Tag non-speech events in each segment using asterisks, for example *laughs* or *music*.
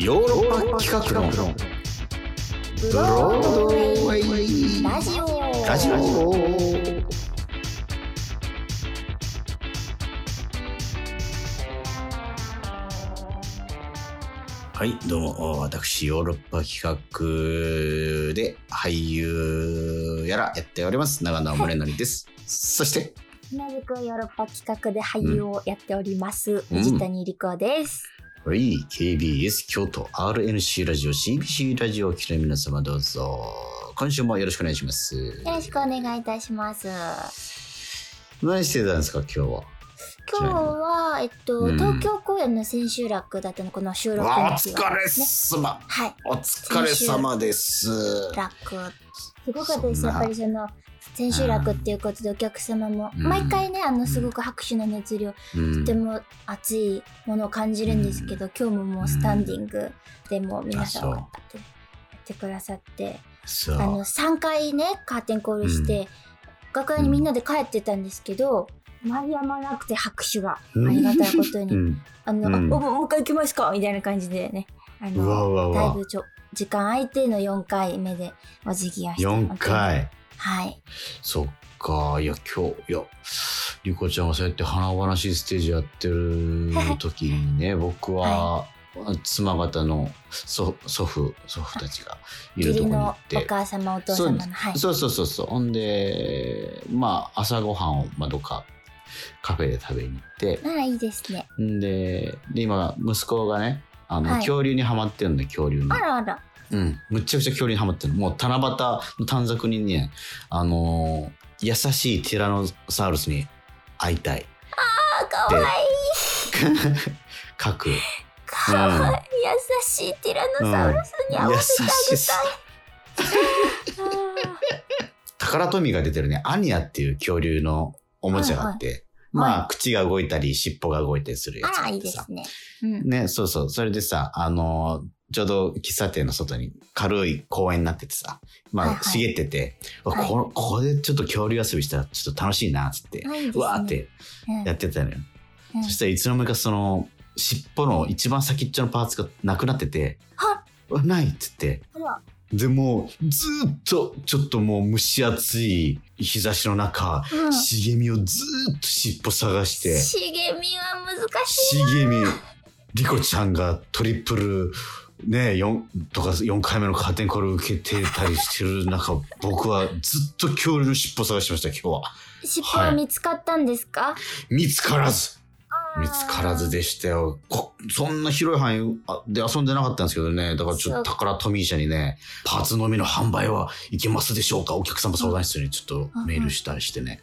ヨーロッパ企画論。ブロードウェイ。ラジオラジオはいどうも私ヨーロッパ企画で俳優やらやっております。長野宗則です。そして同じくヨーロッパ企画で俳優をやっております、うん、藤谷理子です、うんはい、KBS 京都 RNC ラジオ CBC ラジオを聴の皆様どうぞ。今週もよろしくお願いします。よろしくお願いいたします。何してたんですか、今日は？今日は、えっと、うん。東京公演の千秋楽だったの、この収録の日は。疲れ様、はい、お疲れ様です。楽。すごかったです。やっぱりその、千秋楽っていうことでお客様も、うん。毎回ね、あの、すごく拍手の熱量、うん。とても熱いものを感じるんですけど、今日ももうスタンディングでもう皆さんやってくださって、あの3回ねカーテンコールして、楽屋にみんなで帰ってたんですけど鳴りやまなくて拍手がありがたいことに、うん。あの、うん。もう一回行きますかみたいな感じでねあのだいぶちょ時間空いての4回目でお辞儀をして4回はいそっかいや今日いやリコちゃんがそうやって華々しいステージやってる時にね僕は、妻方の祖祖父祖父たちがいるとこに行って母様お父様のはいそうそうそうそうほんでまあ朝ごはんをまあどっかカフェで食べに行って。ならいいですね。んでで今息子がねあの、はい。恐竜にはまってるんで恐竜にあらあら。うん。むっちゃくちゃ恐竜にはまってるもう七夕の短冊にねあのー優しいティラノサウルスに会いたい。あ *laughs* かわいい。書くかわいい、優しいティラノサウルスに合わせてあげたい、あタカラトミー。が出てるね。アニアっていう恐竜のおもちゃがあって、まあ、は口が動いたり尻尾が動いたりするやつーあらいいですね。うん。ね、そうそう。それでさ、あのーちょうど喫茶店の外に軽い公園になっててさ、まあ、はいはい。茂ってて、わはい。こここでちょっと恐竜遊びしたらちょっと楽しいな、つって、ね。わーってうん。やってたのよ。うん。そしたらいつの間にかその、尻尾の一番先っちょのパーツがなくなってて、はないっつって。でもう、ずーっと、ちょっともう蒸し暑い日差しの中、うん。茂みをずーっと尻尾探して、茂みは難しい。茂み、リコちゃんがトリプル、ね、4とか4回目のカーテンコール受けてたりしてる中、*laughs* 僕はずっと恐竜の尻尾探してました、今日は。尻尾は見つかったんですか、見つからず見つからずでしたよ。こそんな広い範囲あで遊んでなかったんですけどね。だからちょっと宝トミー社にね、パーツのみの販売はいけますでしょうかお客様相談室にちょっとメールしたりしてね。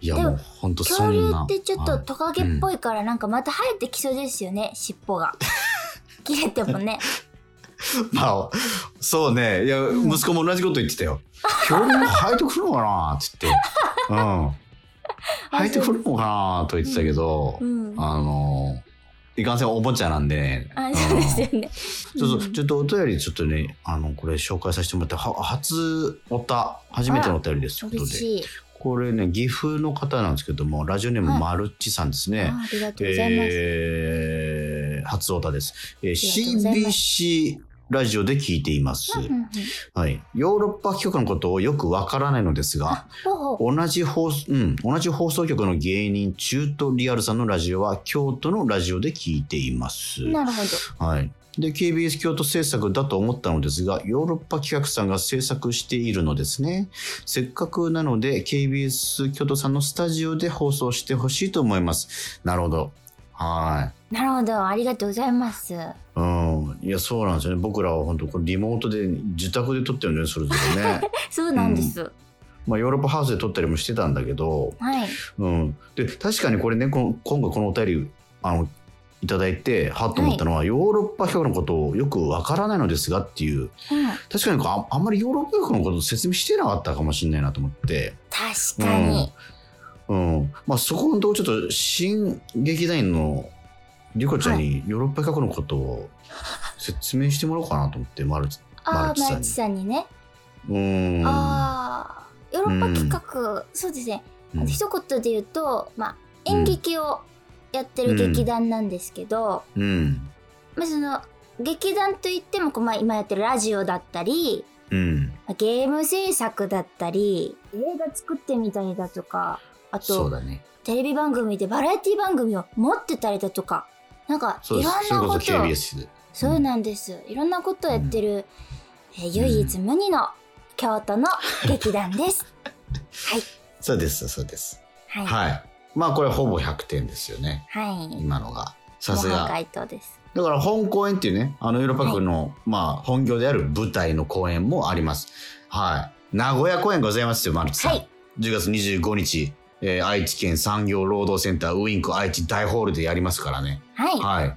いやでももうほんとそ恐竜んな。ってちょっはいとトカゲっぽいからなんかまた生えてきそうですよね、尻尾が。*laughs* 切れてもね。*laughs* まあ、そうね。いや、うん息子も同じこと言ってたよ。*laughs* 恐竜も生えてくるのかなって言って。うん。生えてくるのかなと言ってたけど、うん。あの、いかんせんおもちゃなんでね。あ、そうですよね。ちょっと、うんちょっとお便りちょっとね、あの、これ紹介させてもらって、は初おた、初めてのお便りですということで。これね、岐阜の方なんですけども、ラジオネームはいまるっちさんですね。あありがとうございます。えー、初オタです。えー CBC ラジオで聞いています。はい。ヨーロッパ企画のことをよくわからないのですが、同じ放送、うん、同じ放送局の芸人、中途リアルさんのラジオは京都のラジオで聞いています。なるほど。はい。で、KBS 京都制作だと思ったのですが、ヨーロッパ企画さんが制作しているのですね。せっかくなので、KBS 京都さんのスタジオで放送してほしいと思います。なるほど。はなるほど。ありがとうございます。い。うん。いや、そうなんですよね。僕らは本当これリモートで自宅で撮ってるんだよね、それぞれね。*laughs* そうなんです。まあ、ヨーロッパハウスで撮ったりもしてたんだけど、はい。うん。で、確かにこれね、この今回このお便り、あの、いただいて、はっと思ったのは、ヨーロッパ表のことをよくわからないのですがっていう、うん。確かにああんまりヨーロッパのことを説明してなかったかもしれないなと思って、確かに。うん。まあ、そこのとこちょっと、新劇団員のリコちゃんにヨーロッパ企画のことを説明してもらおうかなと思って、マルチ。マルチさんにマルチさんにね。うん。ああ、ヨーロッパ企画、そうですね。一言で言うと、まあ、演劇をやってる劇団なんですけど、うん。まあ、その劇団といってもまあ、今やってるラジオだったりうん。まあゲーム制作だったり映画作ってみたりだとかあとそうだね。テレビ番組でバラエティ番組を持ってたりだとかなんか。いろんなこと。そうなんですいろんなことをやってる、えー唯一無二の京都の劇団です。*laughs* はいそうです、そうです。はいはい。まあこれほぼ100点ですよね。はい。今のが。さすが。回答です。だから本公演っていうね、あのヨーロッパ区の、まあ本業である舞台の公演もあります。はい。名古屋公演ございますよ、マルチさん。はい10月25日、えー愛知県産業労働センターウインク愛知大ホールでやりますからね。はい。はい。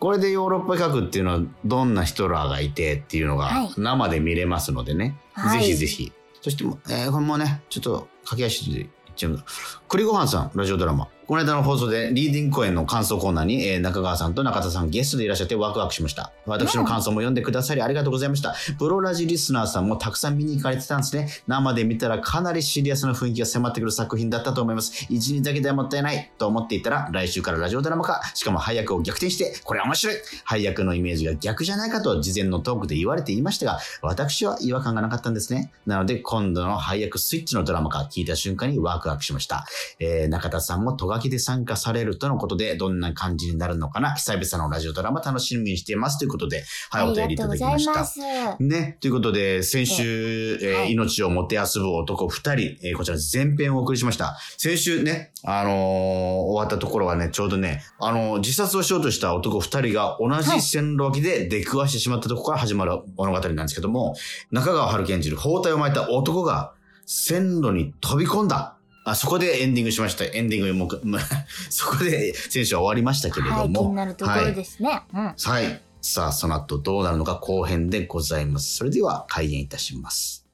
これでヨーロッパ企画っていうのはどんな人らがいてっていうのがはい生で見れますのでね。はいぜひぜひ。そしても、えーこれもね、ちょっと駆け足で言っちゃう。栗ごはんさん、ラジオドラマ。この間の放送でリーディング公演の感想コーナーに、えー中川さんと中田さんゲストでいらっしゃってワクワクしました。私の感想も読んでくださりありがとうございました。プロラジリスナーさんもたくさん見に行かれてたんですね。生で見たらかなりシリアスな雰囲気が迫ってくる作品だったと思います。一日だけではもったいないと思っていたら、来週からラジオドラマ化、しかも配役を逆転して、これ面白い配役のイメージが逆じゃないかと事前のトークで言われていましたが、私は違和感がなかったんですね。なので、今度の配役スイッチのドラマ化聞いた瞬間にワクワクしました。えー中田さんもガキで参加されるとのことで、どんな感じになるのかな久々のラジオドラマ楽しみにしていますということで、はい、おあ便りいただきました。ね。ということで、先週、えーはい命をもてあそぶ男二人、えーこちら前編をお送りしました。先週ね、あのー終わったところはね、ちょうどね、あのー自殺をしようとした男二人が同じ線路脇で出くわしてしまったところから始まる物語なんですけども、中川春樹演じる包帯を巻いた男が線路に飛び込んだ。あ、そこでエンディングしました。エンディングもく、まあ *laughs* そこで先週は終わりましたけれはい、気ども。になるところですね。うん。はい。さあ、その後どうなるのか後編でございます。それでは開演いたします。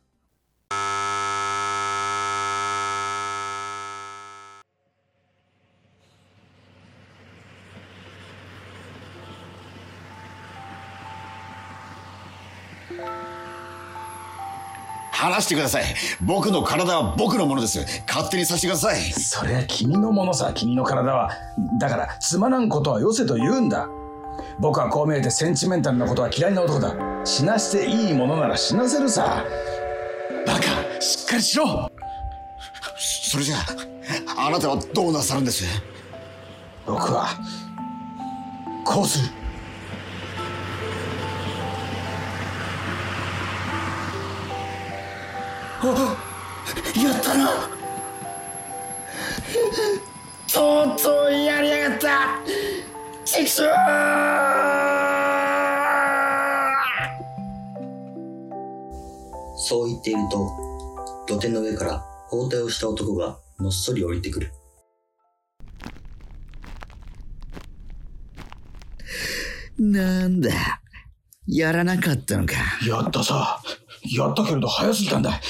話してください。僕の体は僕のものです。勝手にさせてください。それは君のものさ君の体は。だからつまらんことはよせと言うんだ。僕はこう見えてセンチメンタルなことは嫌いな男だ。死なしていいものなら死なせるさ。バカしっかりしろ。それじゃあ、あなたはどうなさるんです？僕はこうするやったな。とうとうやりやがった。チクショそう言っていると、土手の上から包帯をした男がのっそり降りてくる。なんだ。やらなかったのか。やったさ。やったけれど早すぎたんだ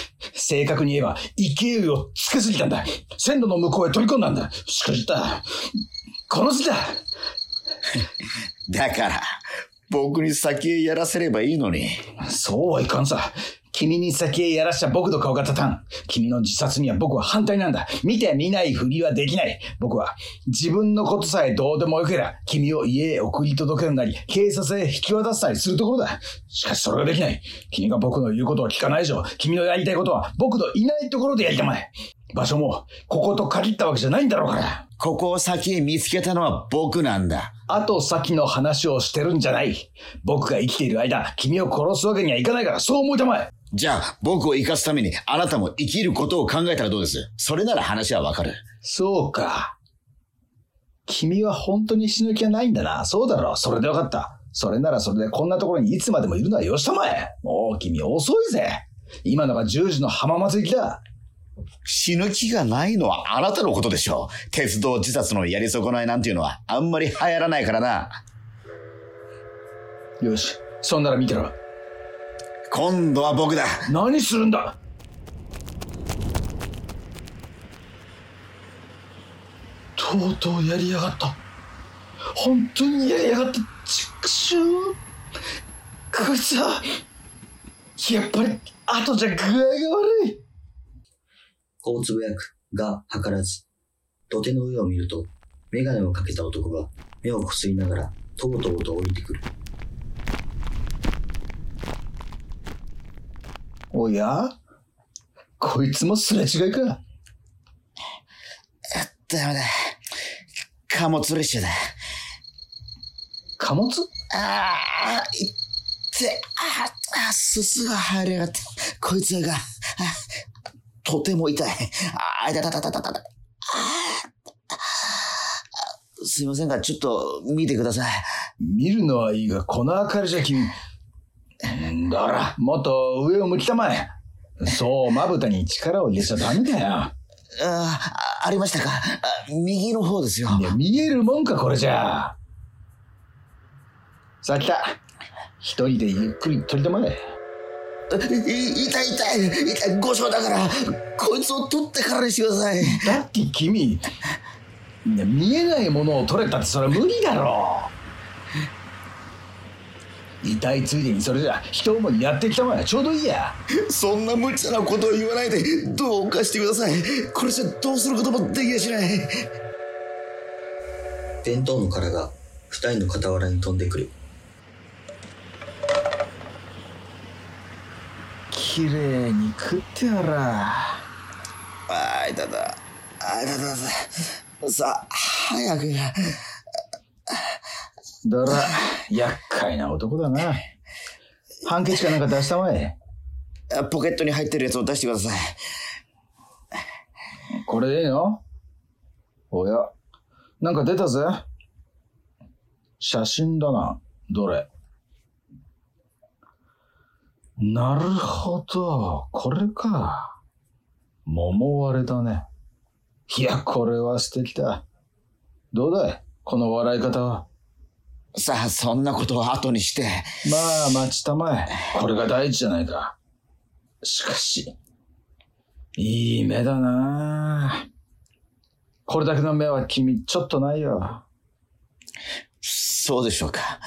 正確に言えば勢いをつけすぎたんだ。線路の向こうへ飛び込んだんだ。しくじったこの字だ。*laughs* だから僕に先へやらせればいいのに。そうはいかんさ。君に先へやらした僕の顔が立たん。君の自殺には僕は反対なんだ。見て見ないふりはできない。僕は自分のことさえどうでもよけりゃ、君を家へ送り届けるなり、警察へ引き渡したりするところだ。しかしそれができない。君が僕の言うことを聞かない以上、君のやりたいことは僕のいないところでやりたまえ。場所も、ここと限ったわけじゃないんだろうから。ここを先へ見つけたのは僕なんだ後先の話をしてるんじゃない。僕が生きている間、君を殺すわけにはいかないから、そう思いたまえ。じゃあ僕を生かすためにあなたも生きることを考えたらどうです？それなら話はわかるそうか。君は本当に死ぬ気はないんだな。そうだろう。それでよかった。それならそれでこんなところにいつまでもいるのはよしたまえ。もう君遅いぜ。今のが10時の浜松行きだ。死ぬ気がないのはあなたのことでしょう。鉄道自殺のやり損ないなんていうのはあんまり流行らないからな。よし。そんなら見てろ。今度は僕だ。何するんだ？とうとうやりやがった。本当にやりやがった。ちくしょう。こいつは、やっぱり後じゃ具合が悪い。こうつぶやくが図らず、土手の上を見ると、メガネをかけた男が目をこすりながら、とうとうと降りてくる。おや？こいつもすれ違いか？ダメだ。貨物列車だ。貨物？ああ、いって、ああ、すすが入りやがって。こいつが、あとても痛い。ああ、いたたたたたたた。ああすいませんが、ちょっと見てください。見るのはいいが、この明かりじゃ君。んだら、もっと上を向きたまえ。そう、まぶたに力を入れちゃダメだよ。ああ、ありましたか。あ右の方ですよ。いや、見えるもんか、これじゃ。さあ来た。一人でゆっくり取りたまえ。い痛い痛い痛い。誤傷だから、こいつを取ってからにしてください。だって君、見えないものを取れたってそれは無理だろう。痛いついでにそれじゃ人思いやってきたまえ。ちょうどいいや。そんな無茶なことを言わないで、どうかしてください。これじゃどうすることもできやしない。弁当の殻が二人の傍らに飛んでくる。綺麗に食ってやら。あいただ。あいただだ。さあ、早く。だら、厄介な男だな。ハンケチかなんか出したまえ。ポケットに入ってるやつを出してください。これでいいの？おや、なんか出たぜ。写真だな。どれ？なるほど。これか。桃割れだね。いや、これは素敵だ。どうだい？この笑い方は。さあ、そんなことを後にして。まあ、待ちたまえ。これが第一じゃないか。しかし、いい目だなこれだけの目は君、ちょっとないよ。そうでしょうか。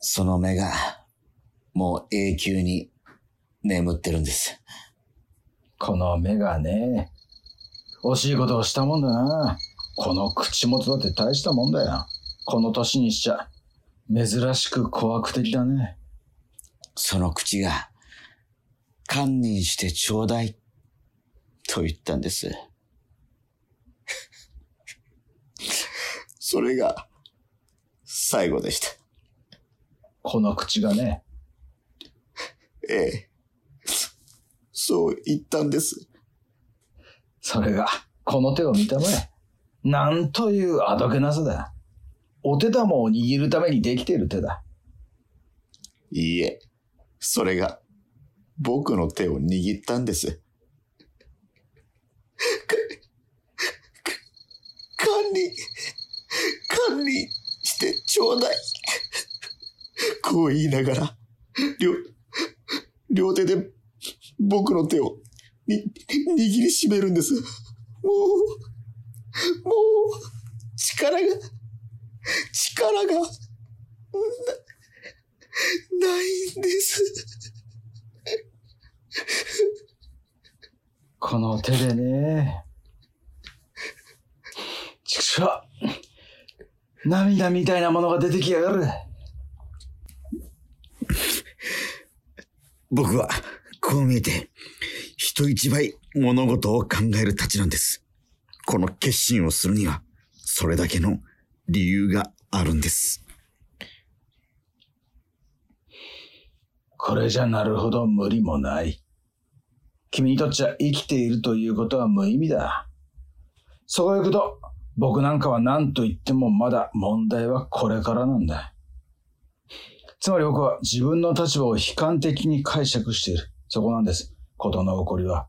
その目が、もう永久に眠ってるんです。この目がね。惜しいことをしたもんだな。この口元だって大したもんだよ。この年にしちゃ、珍しく怖悪的だね。その口が、堪忍してちょうだい、と言ったんです。*laughs* それが、最後でした。この口がね。ええ。そう言ったんです。それが、この手を見たまえ。なんというあどけなさだ。お手玉を握るためにできている手だ。いいえ、それが、僕の手を握ったんです。か、か、堪忍、堪忍してちょうだい。こう言いながら、両、両手で僕の手をに、握りしめるんです。もう、もう、力が、力が、な、ないんです。この手でね。ちくしょう。涙みたいなものが出てきやがる。僕は、こう見えて、人一倍物事を考えるたちなんです。この決心をするには、それだけの理由があるんです。これじゃなるほど無理もない。君にとっちゃ生きているということは無意味だ。そういうこと、僕なんかは何と言ってもまだ問題はこれからなんだ。つまり僕は自分の立場を悲観的に解釈している。そこなんです。ことの起こりは。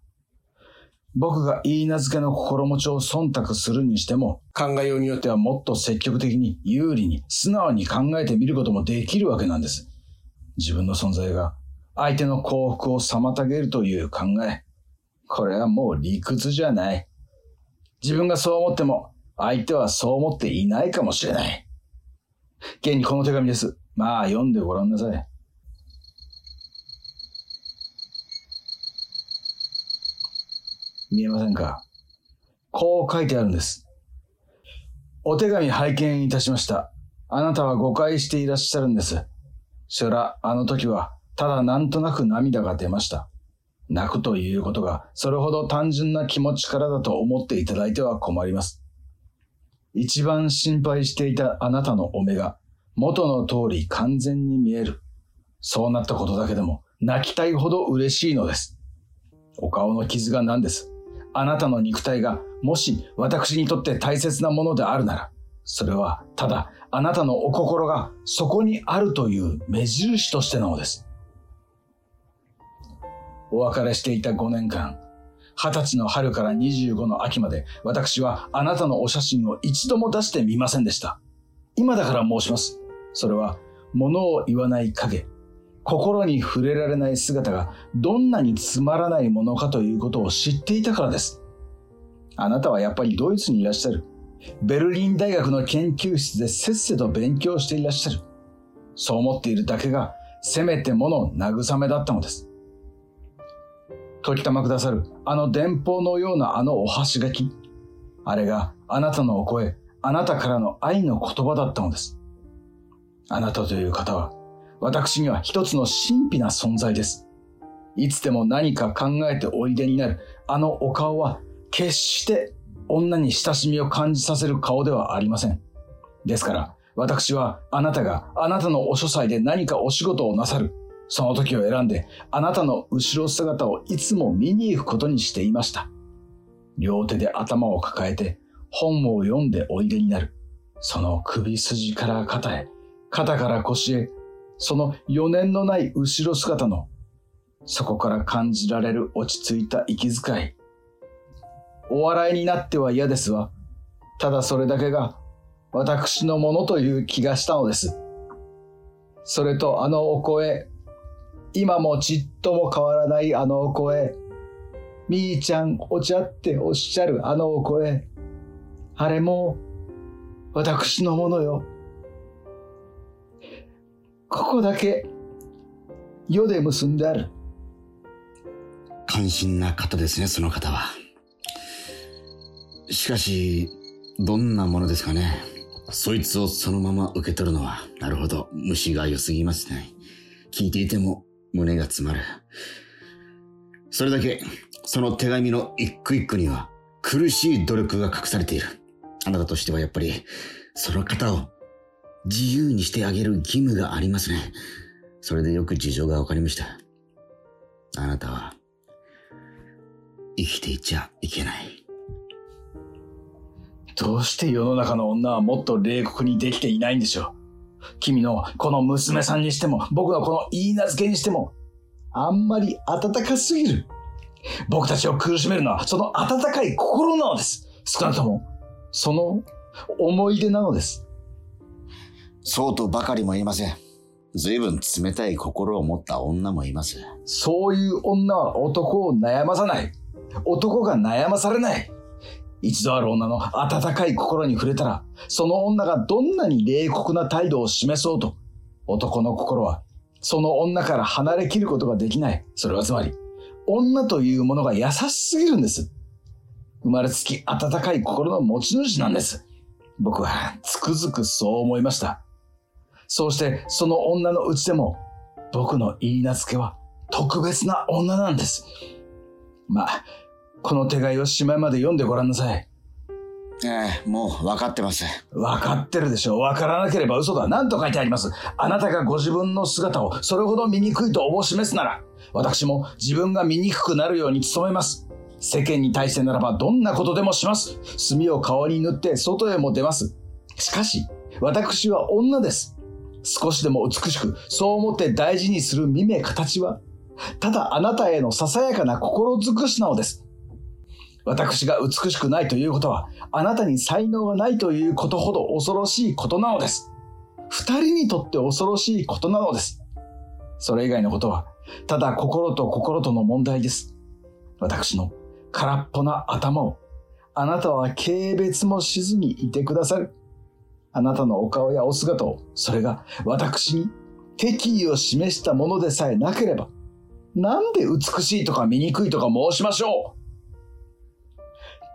僕が言い名付けの心持ちを忖度するにしても、考えようによってはもっと積極的に、有利に、素直に考えてみることもできるわけなんです。自分の存在が相手の幸福を妨げるという考え。これはもう理屈じゃない。自分がそう思っても、相手はそう思っていないかもしれない。現にこの手紙です。まあ読んでごらんなさい。見えませんか？こう書いてあるんです。お手紙拝見いたしました。あなたは誤解していらっしゃるんです。そら、あの時は、ただなんとなく涙が出ました。泣くということがそれほど単純な気持ちからだと思っていただいては困ります。一番心配していたあなたのお目が元の通り完全に見える。そうなったことだけでも泣きたいほど嬉しいのです。お顔の傷が何です？あなたの肉体がもし私にとって大切なものであるなら、それはただあなたのお心がそこにあるという目印としてなのです。お別れしていた5年間、20歳の春から25の秋まで私はあなたのお写真を一度も出してみませんでした。今だから申します。それは物を言わない影、心に触れられない姿がどんなにつまらないものかということを知っていたからです。あなたはやっぱりドイツにいらっしゃる。ベルリン大学の研究室でせっせと勉強していらっしゃる。そう思っているだけがせめてもの慰めだったのです。時たまくださるあの電報のようなあのお箸書き。あれがあなたのお声、あなたからの愛の言葉だったのです。あなたという方は私には一つの神秘な存在です。いつでも何か考えておいでになるあのお顔は決して女に親しみを感じさせる顔ではありません。ですから私はあなたがあなたのお書斎で何かお仕事をなさるその時を選んであなたの後ろ姿をいつも見に行くことにしていました。両手で頭を抱えて本を読んでおいでになる。その首筋から肩へ、肩から腰へ、その余念のない後ろ姿の、そこから感じられる落ち着いた息遣い。お笑いになっては嫌ですわ。ただそれだけが私のものという気がしたのです。それとあのお声、今もちっとも変わらないあのお声、みーちゃんお茶っておっしゃるあのお声、あれも私のものよ。ここだけ世で結んである。関心な方ですね、その方は。しかし、どんなものですかね。そいつをそのまま受け取るのは、なるほど、虫が良すぎますね。聞いていても胸が詰まる。それだけ、その手紙の一句一句には苦しい努力が隠されている。あなたとしてはやっぱり、その方を自由にしてあげる義務がありますね。それでよく事情がわかりました。あなたは、生きていちゃいけない。どうして世の中の女はもっと冷酷にできていないんでしょう？君のこの娘さんにしても、僕のこの言い名付けにしても、あんまり温かすぎる。僕たちを苦しめるのはその温かい心なのです。少なくとも、その思い出なのです。そうとばかりも言いません。随分冷たい心を持った女もいます。そういう女は男を悩まさない。男が悩まされない。一度ある女の温かい心に触れたら、その女がどんなに冷酷な態度を示そうと、男の心は、その女から離れきることができない。それはつまり、女というものが優しすぎるんです。生まれつき温かい心の持ち主なんです。僕はつくづくそう思いました。そうして、その女のうちでも、僕の言い名付けは特別な女なんです。まあ、この手紙をしまいまで読んでごらんなさい。ええもう分かってます。わかってるでしょう。わからなければ嘘だ。何と書いてあります。あなたがご自分の姿をそれほど醜いとおぼしめすなら、私も自分が醜くなるように努めます。世間に対してならばどんなことでもします。墨を顔に塗って外へも出ます。しかし、私は女です。少しでも美しく、そう思って大事にする見目形は、ただあなたへのささやかな心尽くしなのです。私が美しくないということは、あなたに才能がないということほど恐ろしいことなのです。二人にとって恐ろしいことなのです。それ以外のことは、ただ心と心との問題です。私の空っぽな頭を、あなたは軽蔑もしずにいてくださる。あなたのお顔やお姿を、それが私に敵意を示したものでさえなければ、なんで美しいとか醜いとか申しましょう。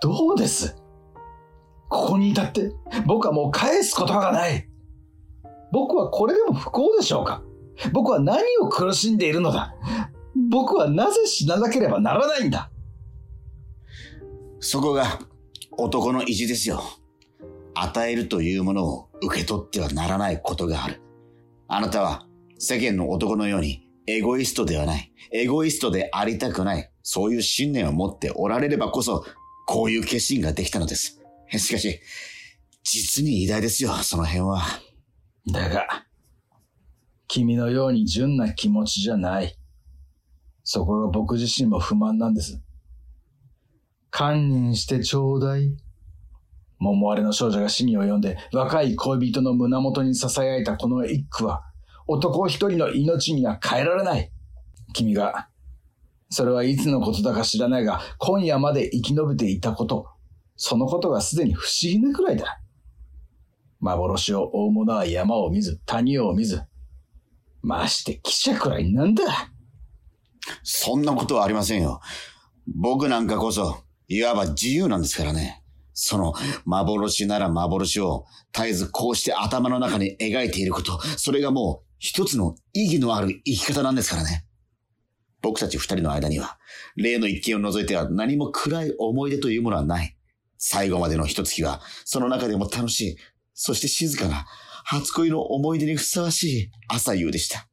どうです？ここに至って僕はもう返す言葉がない。僕はこれでも不幸でしょうか？僕は何を苦しんでいるのだ？僕はなぜ死ななければならないんだ？そこが男の意地ですよ。与えるというものを受け取ってはならないことがある。あなたは世間の男のようにエゴイストではない。エゴイストでありたくない。そういう信念を持っておられればこそ、こういう決心ができたのです。しかし、実に偉大ですよ、その辺は。だが、君のように純な気持ちじゃない。そこが僕自身も不満なんです。堪忍してちょうだい。桃割れの少女が死に及んで若い恋人の胸元に囁いたこの一句は男一人の命には変えられない。君が、それはいつのことだか知らないが今夜まで生き延びていたこと、そのことがすでに不思議なくらいだ。幻を追う者は山を見ず、谷を見ず。まして記者くらいなんだ。そんなことはありませんよ。僕なんかこそ、いわば自由なんですからね。その幻なら幻を絶えずこうして頭の中に描いていること、それがもう一つの意義のある生き方なんですからね。僕たち二人の間には、例の一件を除いては何も暗い思い出というものはない。最後までの一月は、その中でも楽しい、そして静かな、初恋の思い出にふさわしい朝夕でした。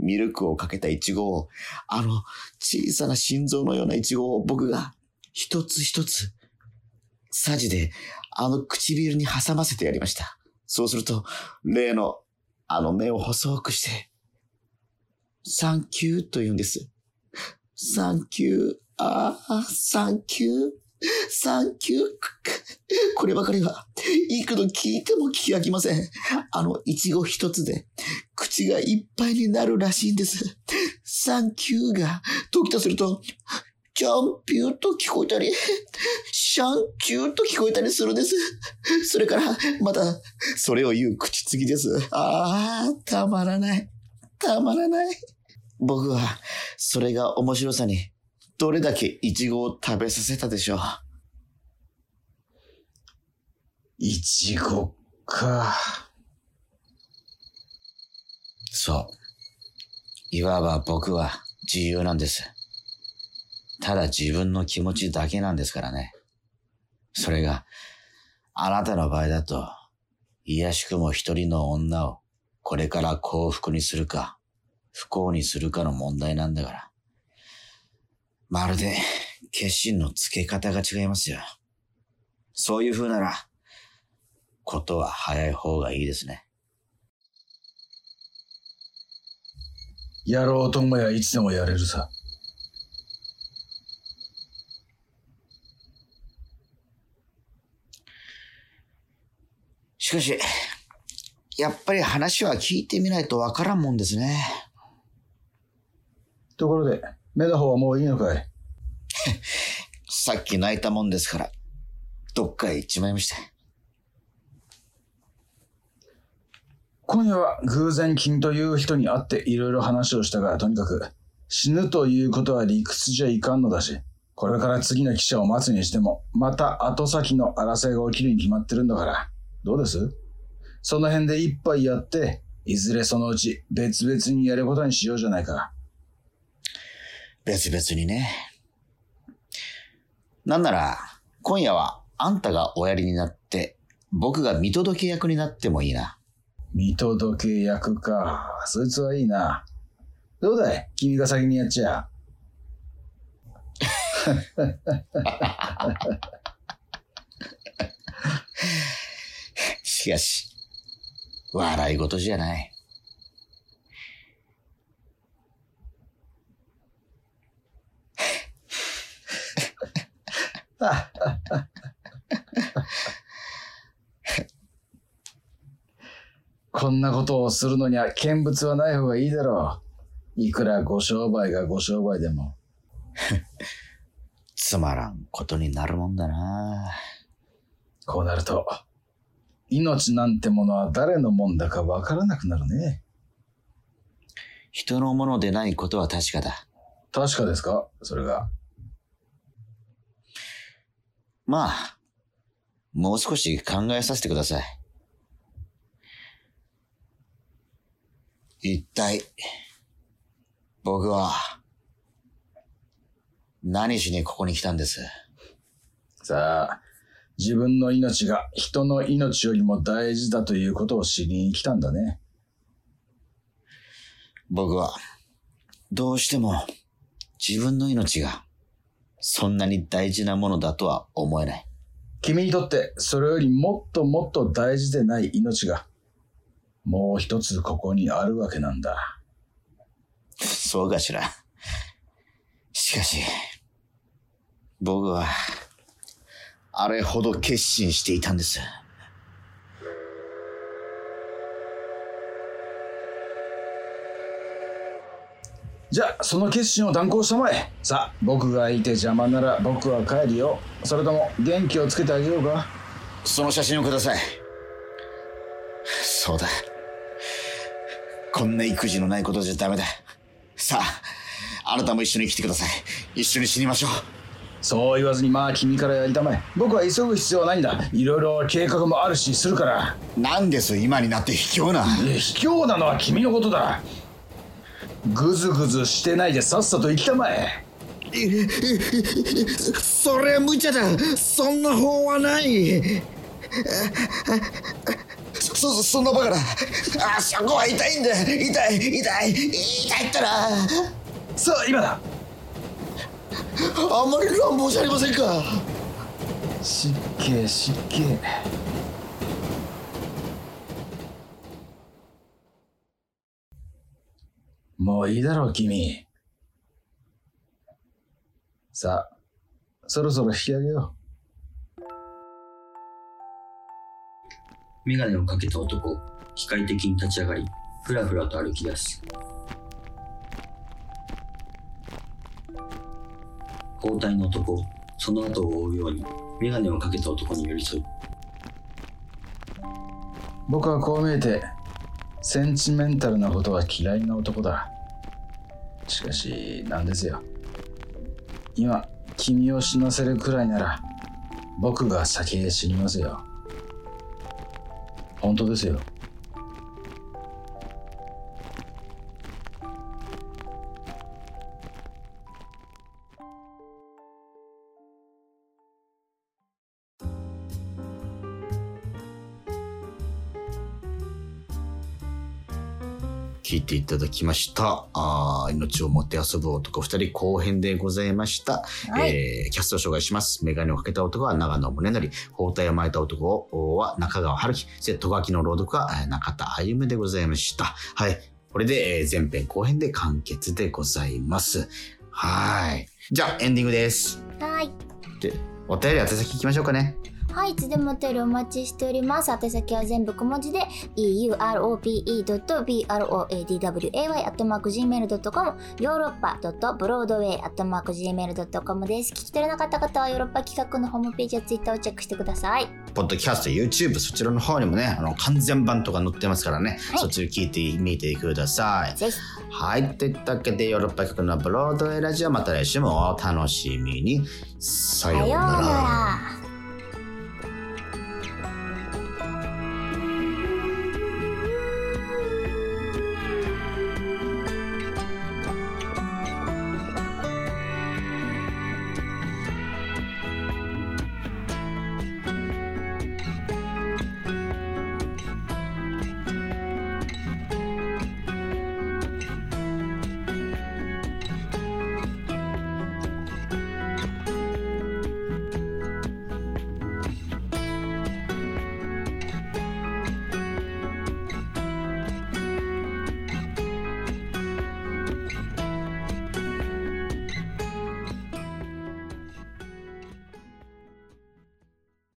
ミルクをかけたイチゴを、あの小さな心臓のようなイチゴを僕が一つ一つ、さじであの唇に挟ませてやりました。そうすると、例のあの目を細くして、サンキューと言うんです。サンキュー、ああ、サンキュー、サンキュー。こればかりは、幾度聞いても聞き飽きません。あのイチゴ一つで、口がいっぱいになるらしいんです。サンキューが、時とすると、チャンピューと聞こえたり、シャンキューと聞こえたりするんです。*laughs* それから、また、それを言う口つぎです。ああ、たまらない。たまらない。僕は、それが面白さに、どれだけイチゴを食べさせたでしょう。いちごか。そう。いわば僕は自由なんです。ただ自分の気持ちだけなんですからね。それが、あなたの場合だと、いやしくも一人の女をこれから幸福にするか、不幸にするかの問題なんだから。まるで決心のつけ方が違いますよ。そういう風なら、ことは早い方がいいですね。やろうと思えばいつでもやれるさ。しかし、やっぱり話は聞いてみないとわからんもんですね。ところで、目の方はもういいのかい？*laughs* さっき泣いたもんですから、どっかへ行っちまいました。今夜は偶然君という人に会っていろいろ話をしたが、とにかく死ぬということは理屈じゃいかんのだし、これから次の記者を待つにしても、また後先の争いが起きるに決まってるんだから、どうです？その辺で一杯やって、いずれそのうち別々にやることにしようじゃないか。別々にね。なんなら、今夜はあんたがおやりになって、僕が見届け役になってもいいな。見届け役か。そいつはいいな。どうだい？君が先にやっちゃ。*laughs* しかし、笑い事じゃない。こんなことをするのには見物はない方がいいだろう。いくらご商売がご商売でも。*laughs* つまらんことになるもんだな。こうなると、命なんてものは誰のもんだかわからなくなるね。人のものでないことは確かだ。確かですか？それが。まあ、もう少し考えさせてください。一体、僕は、何しにここに来たんです？さあ、自分の命が人の命よりも大事だということを知りに来たんだね。僕は、どうしても、自分の命が、そんなに大事なものだとは思えない。君にとってそれよりもっともっと大事でない命が、もう一つここにあるわけなんだ。そうかしら。しかし、僕は、あれほど決心していたんです。じゃあ、その決心を断行したまえ。さあ、僕がいて邪魔なら僕は帰るよ。それとも元気をつけてあげようか。その写真をください。そうだ。こんな育児のないことじゃダメだ。さあ、あなたも一緒に来てください。一緒に死にましょう。そう言わずにまあ君からやりたまえ。僕は急ぐ必要はないんだ。いろいろ計画もあるしするから。なんです今になって卑怯な。え卑怯なのは君のことだ。ぐずぐずしてないでさっさと行きたまえ。それは無茶だ。そんな法はない。そ、そんなバカな。あ、そこは痛いんだ。痛い、痛い、痛いったら。さあ、今だ。あんまり乱暴じゃありませんか。失敬失敬。もういいだろう、君。さあ、そろそろ引き上げよメガネをかけた男、機械的に立ち上がり、ふらふらと歩き出す。包帯の男、その後を追うように、メガネをかけた男に寄り添。う。僕はこう見えて、センチメンタルなことは嫌いな男だ。しかし、なんですよ。今、君を死なせるくらいなら、僕が先へ死にますよ。本当ですよ。聞いていただきました。あー命をもって遊ぶ男二人後編でございました。はいえーキャストを紹介します。メガネをかけた男は長野宗則、包帯を巻いた男は中川春樹、そして戸書の朗読はえー中田歩でございました。はい。これで、えー前編後編で完結でございます。はい。じゃあ、エンディングです。はい。で、お便り宛先行きましょうかね。はい、いつでもお便りお待ちしております。宛先は全部小文字で europe.brodway.gmail.com ヨーロッパ .broadway.gmail.com です。聞き取れなかった方はヨーロッパ企画のホームページやツイッターをチェックしてください。ポッドキャスト、YouTube、そちらの方にもね、あの、完全版とか載ってますからね、はいそっちを聞いてみてください。ぜひ。はい。といったわけで、ヨーロッパ局のブロードウェイラジオ、また来週もお楽しみに。さようなら。